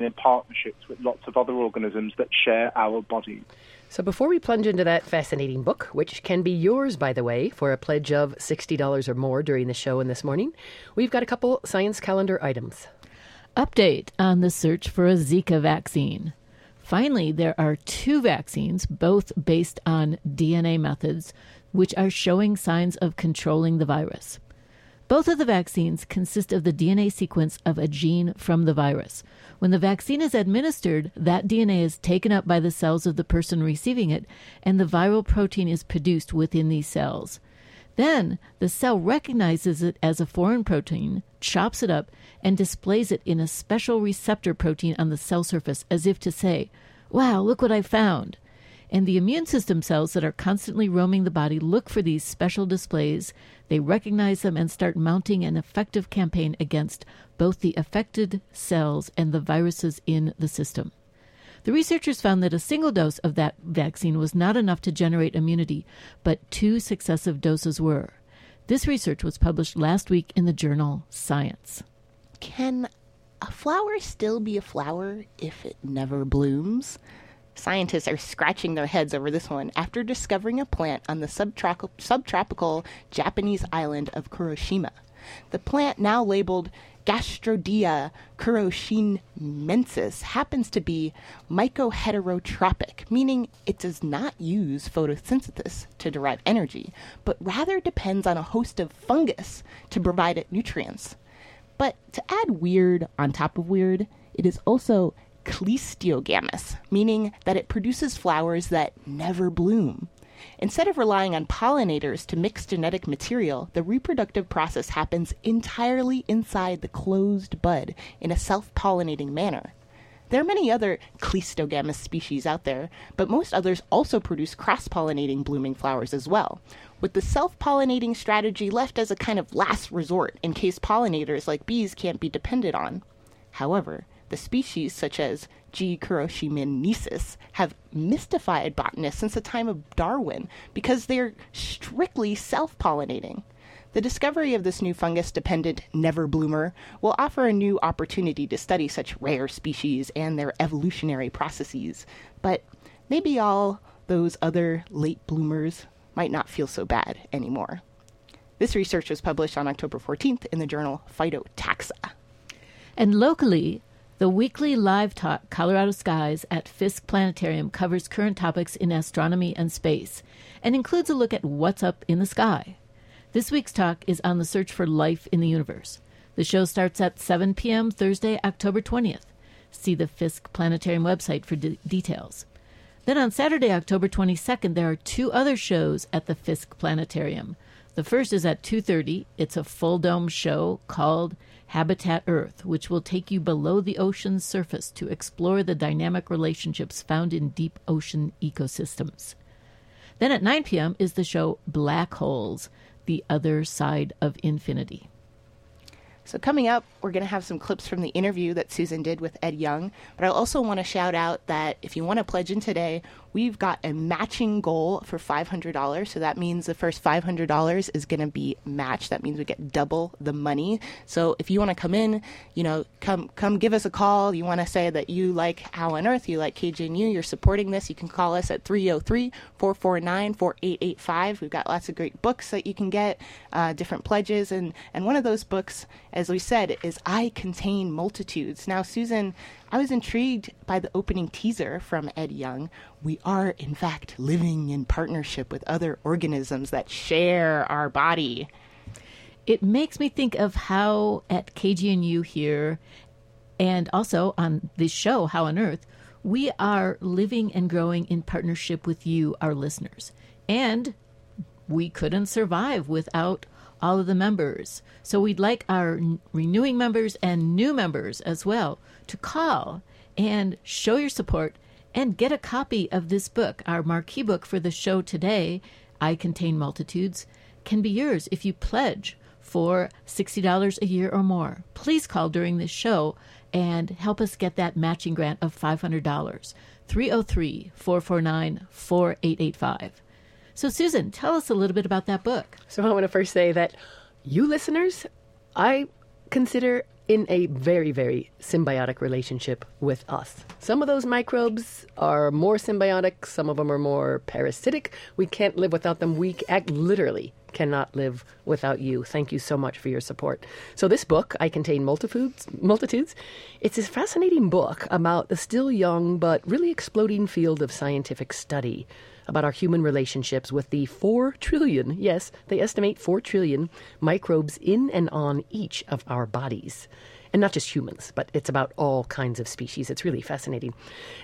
in partnerships with lots of other organisms that share our body. So before we plunge into that fascinating book, which can be yours, by the way, for a pledge of $60 or more during the show and this morning, we've got a couple science calendar items. Update on the search for a Zika vaccine. Finally, there are two vaccines, both based on DNA methods, which are showing signs of controlling the virus. Both of the vaccines consist of the DNA sequence of a gene from the virus. When the vaccine is administered, that DNA is taken up by the cells of the person receiving it, and the viral protein is produced within these cells. Then the cell recognizes it as a foreign protein, chops it up, and displays it in a special receptor protein on the cell surface as if to say, Wow, look what I found. And the immune system cells that are constantly roaming the body look for these special displays. They recognize them and start mounting an effective campaign against both the affected cells and the viruses in the system. The researchers found that a single dose of that vaccine was not enough to generate immunity, but two successive doses were. This research was published last week in the journal Science. Can a flower still be a flower if it never blooms? Scientists are scratching their heads over this one after discovering a plant on the subtropical, Japanese island of Kuroshima. The plant, now labeled Gastrodia kuroshimensis, happens to be mycoheterotropic, meaning it does not use photosynthesis to derive energy, but rather depends on a host of fungus to provide it nutrients. But to add weird on top of weird, it is also cleistogamous, meaning that it produces flowers that never bloom. Instead of relying on pollinators to mix genetic material, the reproductive process happens entirely inside the closed bud in a self pollinating manner. There are many other cleistogamous species out there, but most others also produce cross pollinating blooming flowers as well, with the self pollinating strategy left as a kind of last resort in case pollinators like bees can't be depended on. However, the species, such as G. kuroshimensis, have mystified botanists since the time of Darwin because they're strictly self pollinating. The discovery of this new fungus dependent never bloomer will offer a new opportunity to study such rare species and their evolutionary processes, but maybe all those other late bloomers might not feel so bad anymore. This research was published on October 14th in the journal Phytotaxa. And locally, the weekly live talk Colorado Skies at Fisk Planetarium covers current topics in astronomy and space and includes a look at what's up in the sky. This week's talk is on the search for life in the universe. The show starts at 7 p.m. Thursday, October 20th. See the Fisk Planetarium website for de- details. Then on Saturday, October 22nd, there are two other shows at the Fisk Planetarium. The first is at 2:30. It's a full dome show called Habitat Earth, which will take you below the ocean's surface to explore the dynamic relationships found in deep ocean ecosystems. Then at 9 p.m. is the show Black Holes, The Other Side of Infinity. So, coming up, we're going to have some clips from the interview that Susan did with Ed Yong. But I also want to shout out that if you want to pledge in today, we've got a matching goal for $500. So that means the first $500 is going to be matched. That means we get double the money. So if you want to come in, you know, come come give us a call. You want to say that you like How on Earth, you like KGNU, you're supporting this, you can call us at 303 449 4885. We've got lots of great books that you can get, uh, different pledges. And, and one of those books, as we said, is I Contain Multitudes. Now, Susan, I was intrigued by the opening teaser from Ed Yong. We are, in fact, living in partnership with other organisms that share our body. It makes me think of how at KGNU here and also on this show, How on Earth, we are living and growing in partnership with you, our listeners. And we couldn't survive without all of the members. So we'd like our renewing members and new members as well to call and show your support and get a copy of this book. Our marquee book for the show today, I Contain Multitudes, can be yours if you pledge for $60 a year or more. Please call during this show and help us get that matching grant of $500. 303 449 4885. So, Susan, tell us a little bit about that book. So, I want to first say that you listeners, I consider in a very, very symbiotic relationship with us. Some of those microbes are more symbiotic, some of them are more parasitic. We can't live without them. We act literally cannot live without you. Thank you so much for your support. So this book, I contain multitudes, multitudes. It's a fascinating book about the still young but really exploding field of scientific study about our human relationships with the 4 trillion, yes, they estimate 4 trillion microbes in and on each of our bodies. And not just humans, but it's about all kinds of species. It's really fascinating.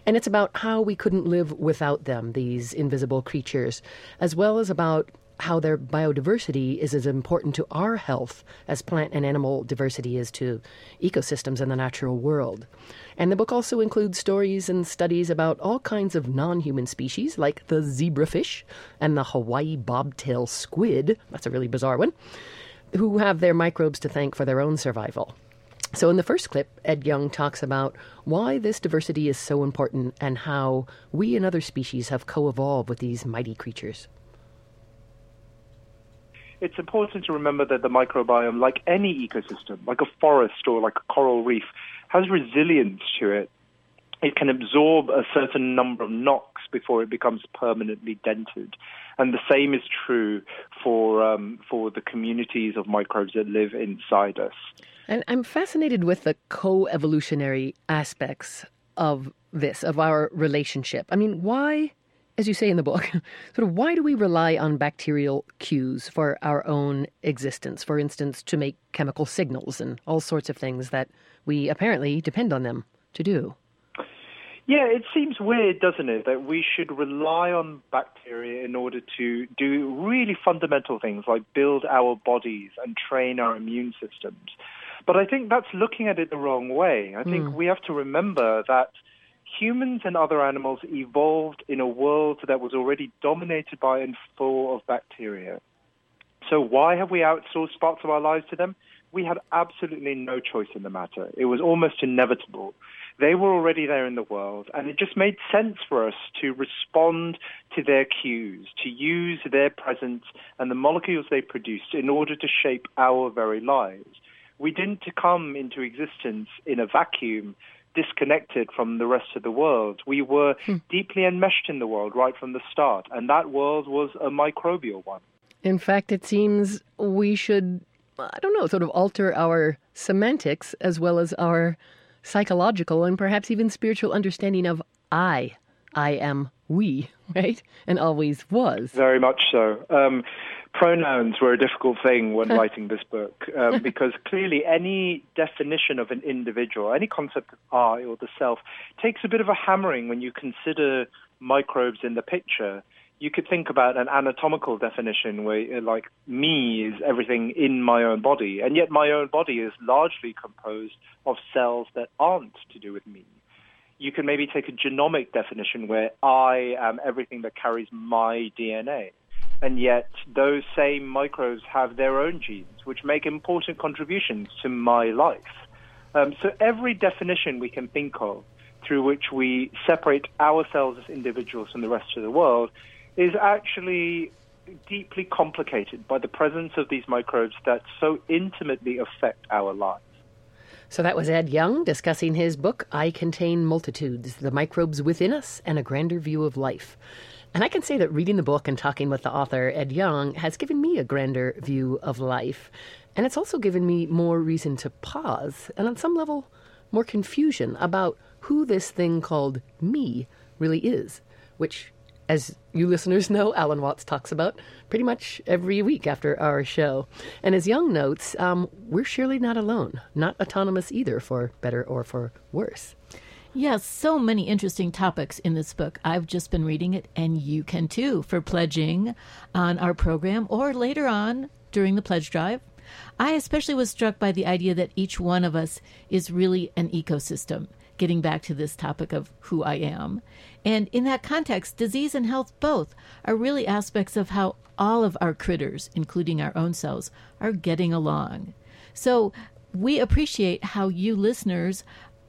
And it's about how we couldn't live without them, these invisible creatures, as well as about how their biodiversity is as important to our health as plant and animal diversity is to ecosystems in the natural world. And the book also includes stories and studies about all kinds of non human species, like the zebrafish and the Hawaii bobtail squid. That's a really bizarre one. Who have their microbes to thank for their own survival. So, in the first clip, Ed Yong talks about why this diversity is so important and how we and other species have co evolved with these mighty creatures it's important to remember that the microbiome, like any ecosystem, like a forest or like a coral reef, has resilience to it. It can absorb a certain number of knocks before it becomes permanently dented. And the same is true for, um, for the communities of microbes that live inside us. And I'm fascinated with the co evolutionary aspects of this, of our relationship. I mean, why as you say in the book, sort of why do we rely on bacterial cues for our own existence? For instance, to make chemical signals and all sorts of things that we apparently depend on them to do. Yeah, it seems weird, doesn't it, that we should rely on bacteria in order to do really fundamental things like build our bodies and train our immune systems. But I think that's looking at it the wrong way. I think mm. we have to remember that humans and other animals evolved in a world that was already dominated by and full of bacteria. So why have we outsourced parts of our lives to them? We had absolutely no choice in the matter. It was almost inevitable. They were already there in the world, and it just made sense for us to respond to their cues, to use their presence and the molecules they produced in order to shape our very lives. We didn't come into existence in a vacuum disconnected from the rest of the world. We were hmm. deeply enmeshed in the world right from the start, and that world was a microbial one. In fact, it seems we should, I don't know, sort of alter our semantics as well as our psychological and perhaps even spiritual understanding of I. I am we, right? And always was. Very much so. Um, pronouns were a difficult thing when writing this book um, because clearly any definition of an individual, any concept of I or the self, takes a bit of a hammering when you consider microbes in the picture. You could think about an anatomical definition where, uh, like, me is everything in my own body, and yet my own body is largely composed of cells that aren't to do with me. You can maybe take a genomic definition where I am everything that carries my DNA and yet those same microbes have their own genes, which make important contributions to my life. Um, so every definition we can think of through which we separate ourselves as individuals from the rest of the world is actually deeply complicated by the presence of these microbes that so intimately affect our lives. So that was Ed Yong discussing his book, I Contain Multitudes The Microbes Within Us and a Grander View of Life. And I can say that reading the book and talking with the author, Ed Yong, has given me a grander view of life. And it's also given me more reason to pause and, on some level, more confusion about who this thing called me really is, which, as you listeners know, Alan Watts talks about pretty much every week after our show. And as Yong notes, um, we're surely not alone, not autonomous either, for better or for worse. Yes, so many interesting topics in this book. I've just been reading it, and you can too for pledging on our program or later on during the pledge drive. I especially was struck by the idea that each one of us is really an ecosystem, getting back to this topic of who I am. And in that context, disease and health both are really aspects of how all of our critters, including our own selves, are getting along. So we appreciate how you listeners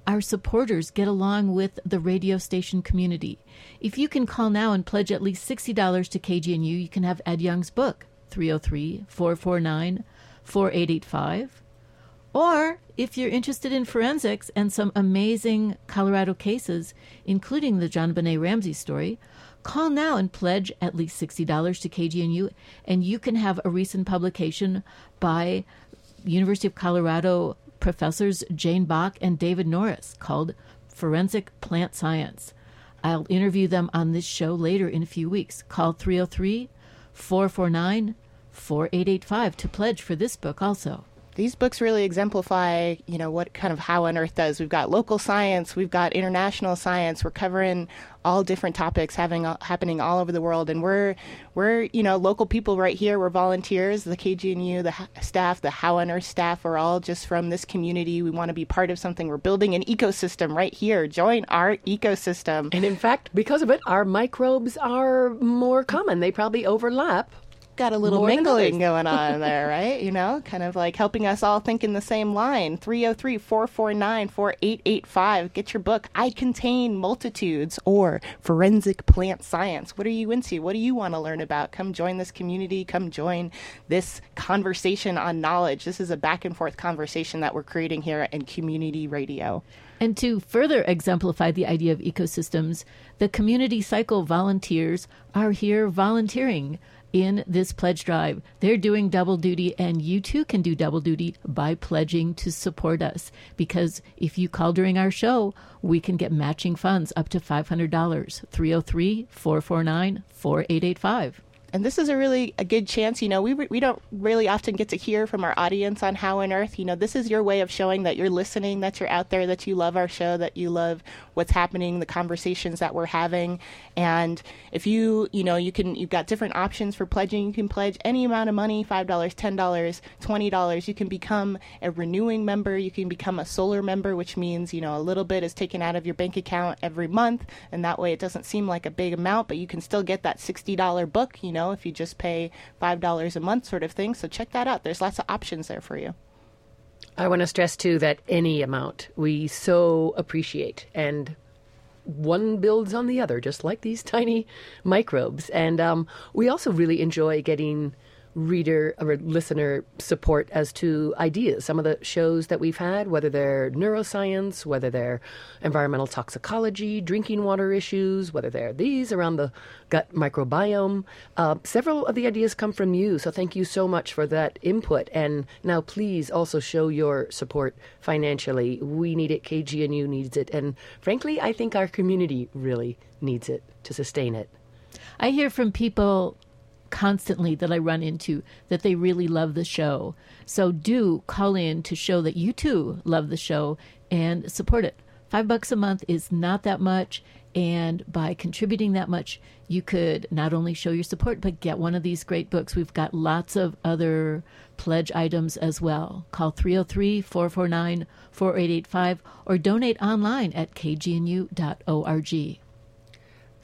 our supporters get along with the radio station community. If you can call now and pledge at least $60 to KGNU, you can have Ed Yong's book, 303 449 4885. Or if you're interested in forensics and some amazing Colorado cases, including the John JonBenét Ramsey story, call now and pledge at least $60 to KGNU, and you can have a recent publication by University of Colorado professors Jane Bock and David Norris called Forensic Plant Science. I'll interview them on this show later in a few weeks. Call 303 449 4885 to pledge for this book also these books really exemplify, you know, what kind of How on Earth does. We've got local science, we've got international science. We're covering all different topics having uh, happening all over the world, and we're we're you know local people right here. We're volunteers. The KGNU, the staff, the How on Earth staff are all just from this community. We want to be part of something. We're building an ecosystem right here. Join our ecosystem. And in fact, because of it, our microbes are more common. They probably overlap got a little More mingling going on there, right? You know, kind of like helping us all think in the same line. 303 449 4885. Get your book, I Contain Multitudes or Forensic Plant Science. What are you into? What do you want to learn about? Come join this community. Come join this conversation on knowledge. This is a back and forth conversation that we're creating here in community radio. And to further exemplify the idea of ecosystems, the community cycle volunteers are here volunteering in this pledge drive. They're doing double duty, and you too can do double duty by pledging to support us. Because if you call during our show, we can get matching funds up to $500. 303 449 4885 and this is a really a good chance you know we we don't really often get to hear from our audience on how on earth you know this is your way of showing that you're listening that you're out there that you love our show that you love what's happening the conversations that we're having. And if you you know you can you've got different options for pledging. You can pledge any amount of money $5 $10 $20 you can become a renewing member. You can become a solar member which means you know a little bit is taken out of your bank account every month. And that way it doesn't seem like a big amount but you can still get that $60 book you know know, if you just pay $5 a month, sort of thing. So check that out. There's lots of options there for you. I want to stress too that any amount we so appreciate and one builds on the other, just like these tiny microbes. And um, we also really enjoy getting reader or listener support as to ideas. Some of the shows that we've had, whether they're neuroscience, whether they're environmental toxicology, drinking water issues, whether they're these around the gut microbiome, uh, several of the ideas come from you. So thank you so much for that input. And now please also show your support financially. We need it. KGNU needs it. And frankly, I think our community really needs it to sustain it. I hear from people constantly that I run into that they really love the show. So do call in to show that you too love the show and support it. Five bucks a month is not that much. And by contributing that much, you could not only show your support, but get one of these great books. We've got lots of other pledge items as well. Call 303 449 4885 or donate online at kgnu.org.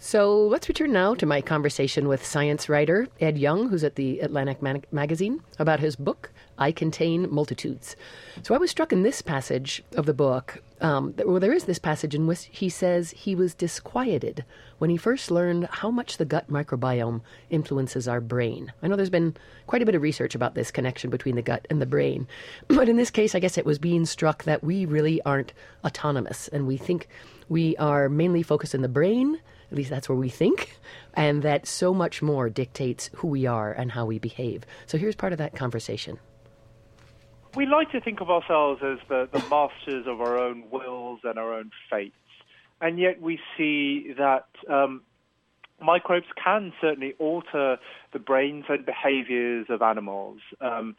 So let's return now to my conversation with science writer Ed Yong, who's at the Atlantic Magazine, about his book, I Contain Multitudes. So I was struck in this passage of the book. Um, well, there is this passage in which he says he was disquieted when he first learned how much the gut microbiome influences our brain. I know there's been quite a bit of research about this connection between the gut and the brain, but in this case, I guess it was being struck that we really aren't autonomous and we think we are mainly focused in the brain at least that's where we think, and that so much more dictates who we are and how we behave. So here's part of that conversation. We like to think of ourselves as the, the masters of our own wills and our own fates, and yet we see that um, microbes can certainly alter the brains and behaviors of animals. Um,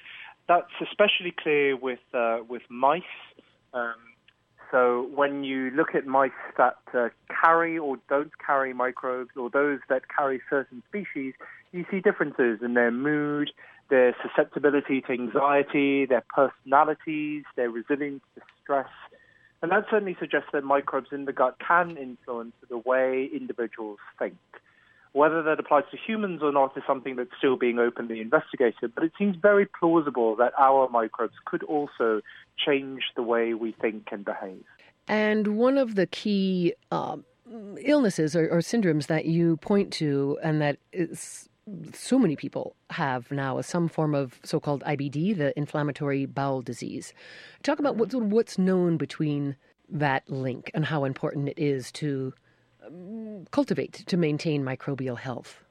that's especially clear with uh, with mice. Um, so when you look at mice that uh, carry or don't carry microbes, or those that carry certain species, you see differences in their mood, their susceptibility to anxiety, their personalities, their resilience to stress. And that certainly suggests that microbes in the gut can influence the way individuals think. Whether that applies to humans or not is something that's still being openly investigated, but it seems very plausible that our microbes could also change the way we think and behave. And one of the key uh, illnesses or, or, syndromes that you point to and that is so many people have now is some form of so-called IBD, the inflammatory bowel disease. Talk about what's what's known between that link and how important it is to cultivate to maintain microbial health.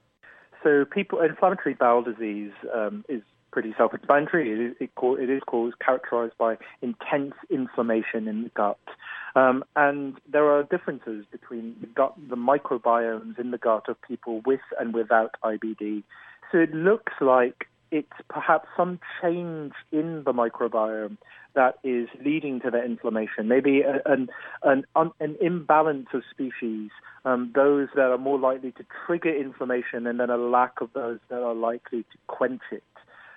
So, people inflammatory bowel disease um, is pretty self-explanatory. It is, it, it is caused characterized by intense inflammation in the gut. Um, and there are differences between the gut, the microbiomes in the gut of people with and without IBD. So it looks like it's perhaps some change in the microbiome that is leading to the inflammation. Maybe an, an, an imbalance of species, um, those that are more likely to trigger inflammation, and then a lack of those that are likely to quench it.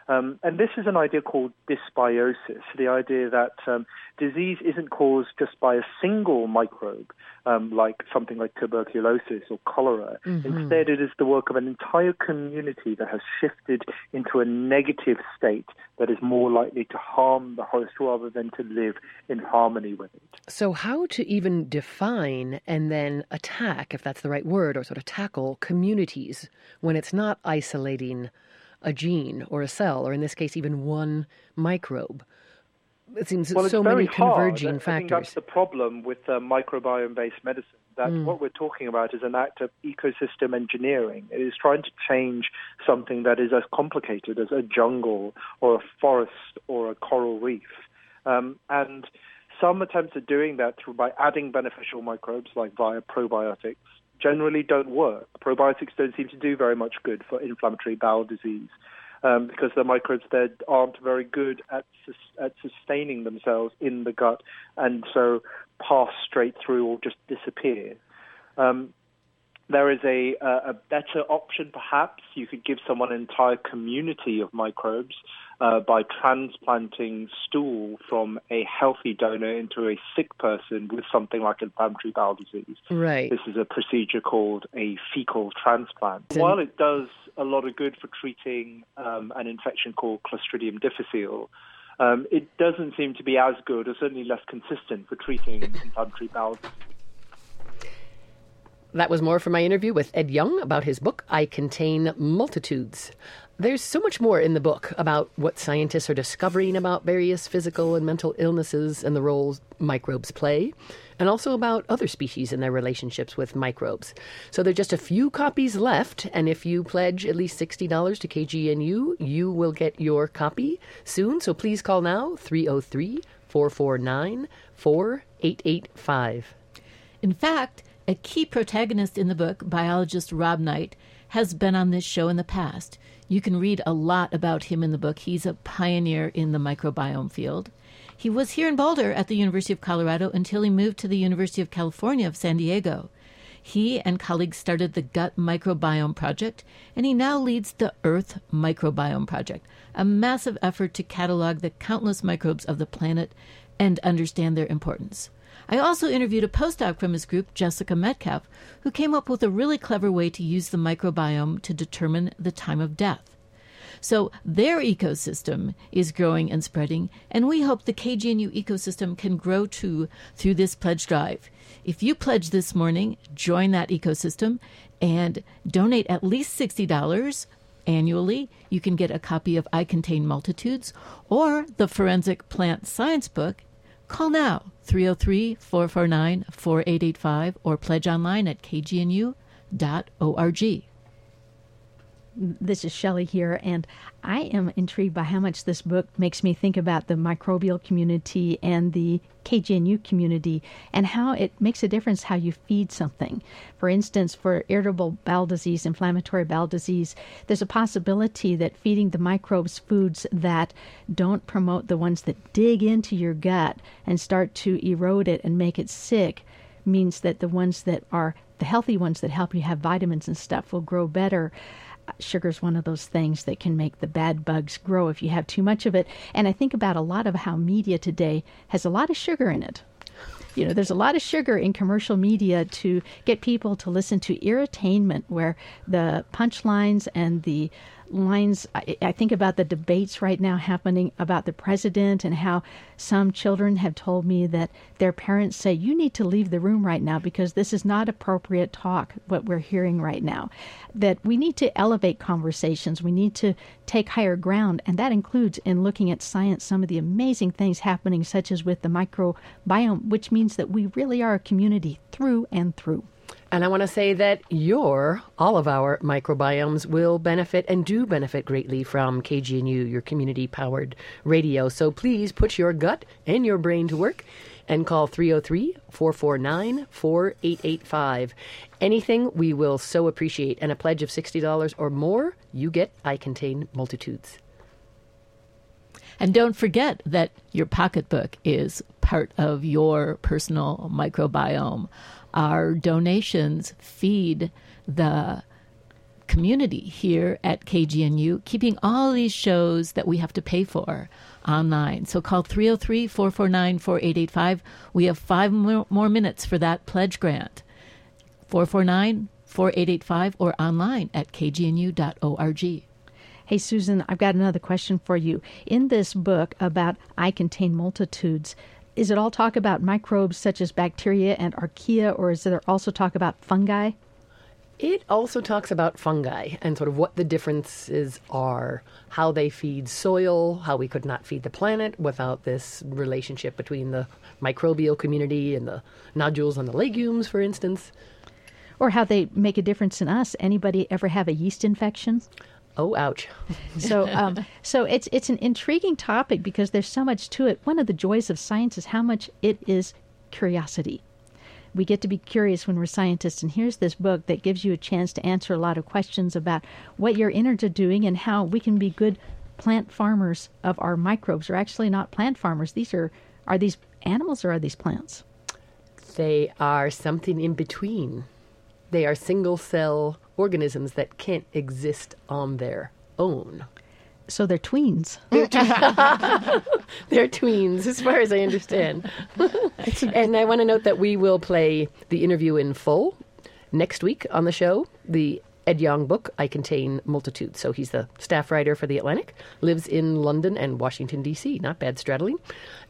Um, and this is an idea called dysbiosis, the idea that um, disease isn't caused just by a single microbe, um, like something like tuberculosis or cholera. Mm-hmm. Instead, it is the work of an entire community that has shifted into a negative state that is more likely to harm the host rather than to live in harmony with it. So, how to even define and then attack, if that's the right word, or sort of tackle communities when it's not isolating? A gene or a cell, or in this case, even one microbe. It seems well, so many converging hard. factors. I think that's the problem with uh, microbiome-based medicine. That mm. what we're talking about is an act of ecosystem engineering. It is trying to change something that is as complicated as a jungle or a forest or a coral reef. Um, and some attempts at doing that through by adding beneficial microbes, like via probiotics, generally don't work. Probiotics don't seem to do very much good for inflammatory bowel disease um, because the microbes there aren't very good at at sustaining themselves in the gut, and so pass straight through or just disappear. Um, there is a, a, better option, perhaps. You could give someone an entire community of microbes uh, by transplanting stool from a healthy donor into a sick person with something like inflammatory bowel disease. Right. This is a procedure called a fecal transplant. While it does a lot of good for treating um, an infection called Clostridium difficile, um, it doesn't seem to be as good, or certainly less consistent, for treating inflammatory bowel disease. That was more from my interview with Ed Yong about his book, I Contain Multitudes. There's so much more in the book about what scientists are discovering about various physical and mental illnesses and the roles microbes play, and also about other species and their relationships with microbes. So there are just a few copies left, and if you pledge at least $60 to KGNU, you will get your copy soon. So please call now 303 449 4885. In fact, a key protagonist in the book, biologist Rob Knight, has been on this show in the past. You can read a lot about him in the book. He's a pioneer in the microbiome field. He was here in Boulder at the University of Colorado until he moved to the University of California of San Diego. He and colleagues started the Gut Microbiome Project, and he now leads the Earth Microbiome Project, a massive effort to catalog the countless microbes of the planet and understand their importance. I also interviewed a postdoc from his group, Jessica Metcalf, who came up with a really clever way to use the microbiome to determine the time of death. So their ecosystem is growing and spreading, and we hope the KGNU ecosystem can grow too through this pledge drive. If you pledge this morning, join that ecosystem and donate at least $60 annually. You can get a copy of I Contain Multitudes or the Forensic Plant Science book Call now 303 449 4885 or pledge online at kgnu.org. This is Shelley here, and I am intrigued by how much this book makes me think about the microbial community and the KGNU community and how it makes a difference how you feed something. For instance, for irritable bowel disease, inflammatory bowel disease, there's a possibility that feeding the microbes foods that don't promote the ones that dig into your gut and start to erode it and make it sick means that the ones that are the healthy ones that help you have vitamins and stuff will grow better sugar is one of those things that can make the bad bugs grow if you have too much of it. And I think about a lot of how media today has a lot of sugar in it. You know, there's a lot of sugar in commercial media to get people to listen to irritainment, where the punchlines and the lines. I, I think about the debates right now happening about the president and how some children have told me that their parents say, You need to leave the room right now because this is not appropriate talk, what we're hearing right now. That we need to elevate conversations, we need to take higher ground, and that includes in looking at science some of the amazing things happening, such as with the microbiome, which means that we really are a community through and through. And I want to say that your, all of our microbiomes will benefit and do benefit greatly from KGNU, your community powered radio. So please put your gut and your brain to work and call 303 449 4885. Anything we will so appreciate. And a pledge of $60 or more, you get I Contain Multitudes. And don't forget that your pocketbook is part of your personal microbiome. Our donations feed the community here at KGNU, keeping all these shows that we have to pay for online. So call 303 449 4885. We have five more minutes for that pledge grant. 449 4885 or online at kgnu.org. Hey, Susan, I've got another question for you. In this book about I Contain Multitudes, is it all talk about microbes such as bacteria and archaea, or is there also talk about fungi? It also talks about fungi and sort of what the differences are, how they feed soil, how we could not feed the planet without this relationship between the microbial community and the nodules on the legumes, for instance. Or how they make a difference in us. Anybody ever have a yeast infection? Oh, ouch. so, um, so it's it's an intriguing topic because there's so much to it. One of the joys of science is how much it is curiosity. We get to be curious when we're scientists, and here's this book that gives you a chance to answer a lot of questions about what your innards are doing and how we can be good plant farmers of our microbes. Or actually, not plant farmers. These are are these animals or are these plants? They are something in between. They are single cell organisms that can't exist on their own. So they're tweens. they're tweens, as far as I understand. and I want to note that we will play the interview in full next week on the show. The Ed Yong book, I Contain Multitudes. So he's the staff writer for The Atlantic, lives in London and Washington, D.C. Not bad straddling.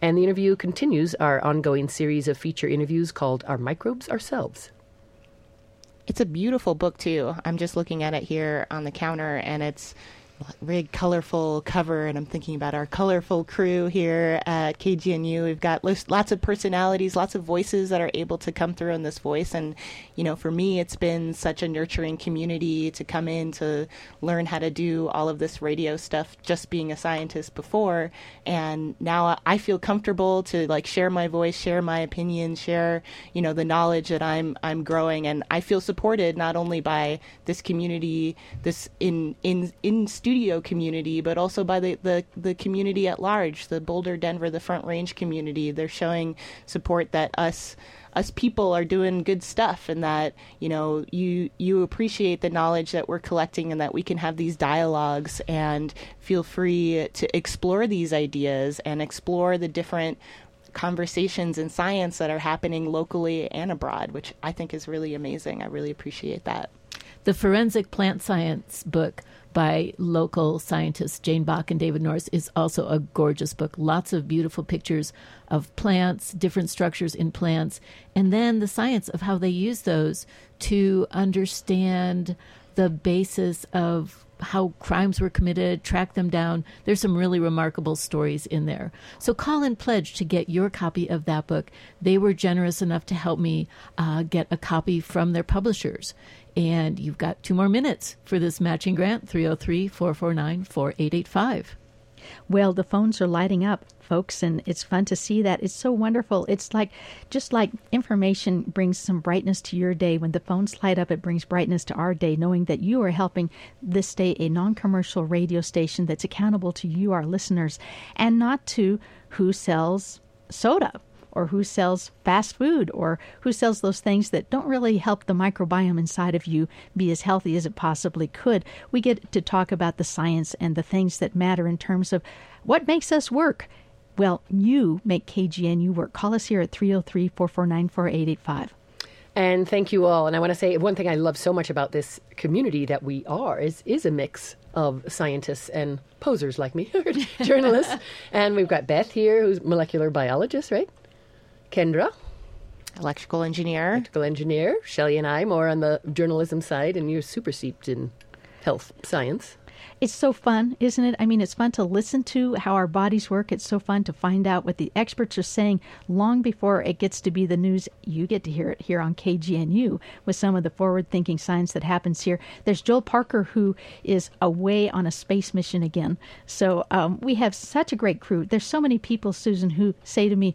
And the interview continues our ongoing series of feature interviews called Our Microbes Ourselves. It's a beautiful book too. I'm just looking at it here on the counter, and it's very colorful cover, and I'm thinking about our colorful crew here at KGNU. We've got lots of personalities, lots of voices that are able to come through in this voice. And, you know, for me, it's been such a nurturing community to come in to learn how to do all of this radio stuff just being a scientist before. And now I feel comfortable to like share my voice, share my opinion, share, you know, the knowledge that I'm I'm growing. And I feel supported not only by this community, this in in in studio community, but also by the, the, the community at large, the Boulder, Denver, the Front Range community. They're showing support that us us people are doing good stuff and that you know you you appreciate the knowledge that we're collecting and that we can have these dialogues and feel free to explore these ideas and explore the different conversations in science that are happening locally and abroad which i think is really amazing i really appreciate that the forensic plant science book by local scientists Jane Bock and David Norris is also a gorgeous book. Lots of beautiful pictures of plants, different structures in plants, and then the science of how they use those to understand the basis of how crimes were committed, track them down. There's some really remarkable stories in there. So call and pledge to get your copy of that book. They were generous enough to help me uh, get a copy from their publishers. And you've got two more minutes for this matching grant 303 449 4885. Well, the phones are lighting up, folks, and it's fun to see that. It's so wonderful. It's like just like information brings some brightness to your day. When the phones light up, it brings brightness to our day, knowing that you are helping this day a non commercial radio station that's accountable to you, our listeners, and not to who sells soda or who sells fast food or who sells those things that don't really help the microbiome inside of you be as healthy as it possibly could. We get to talk about the science and the things that matter in terms of what makes us work. Well, you make KGNU work. Call us here at 303 449 4885. And thank you all. And I want to say one thing I love so much about this community that we are is is a mix of scientists and posers like me, journalists. and we've got Beth here, who's molecular biologist, right? Kendra, Electrical engineer. electrical engineer. Shelley and I more on the journalism side, and you're super seeped in health science. It's so fun, isn't it? I mean, it's fun to listen to how our bodies work. It's so fun to find out what the experts are saying long before it gets to be the news. You get to hear it here on KGNU with some of the forward thinking science that happens here. There's Joel Parker, who is away on a space mission again. So um, we have such a great crew. There's so many people, Susan, who say to me,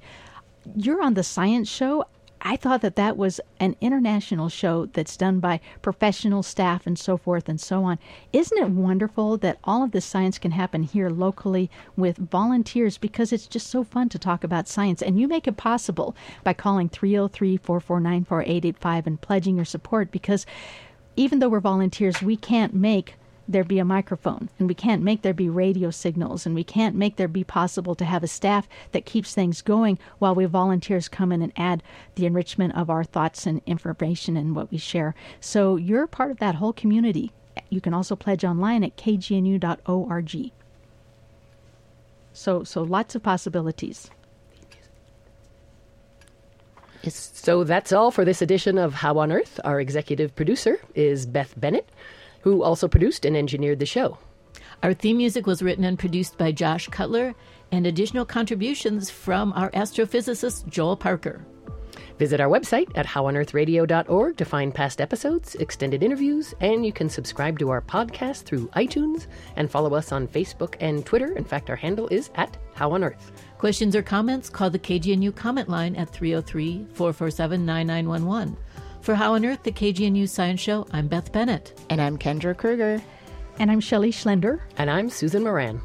You're on the science show. I thought that that was an international show that's done by professional staff and so forth and so on. Isn't it wonderful that all of this science can happen here locally with volunteers because it's just so fun to talk about science? And you make it possible by calling 303 449 4885 and pledging your support because even though we're volunteers, we can't make there be a microphone and we can't make there be radio signals and we can't make there be possible to have a staff that keeps things going while we volunteers come in and add the enrichment of our thoughts and information and what we share. So you're part of that whole community. You can also pledge online at kgnu.org. So so lots of possibilities. So that's all for this edition of How on Earth. Our executive producer is Beth Bennett, who also produced and engineered the show. Our theme music was written and produced by Josh Cutler, and additional contributions from our astrophysicist Joel Parker. Visit our website at howonearthradio.org to find past episodes, extended interviews, and you can subscribe to our podcast through iTunes and follow us on Facebook and Twitter. In fact, our handle is at How on Earth. Questions or comments, call the KGNU comment line at 303 447 9911. For How on Earth, the KGNU Science Show, I'm Beth Bennett. And I'm Kendra Kruger. And I'm Shelley Schlender. And I'm Susan Moran.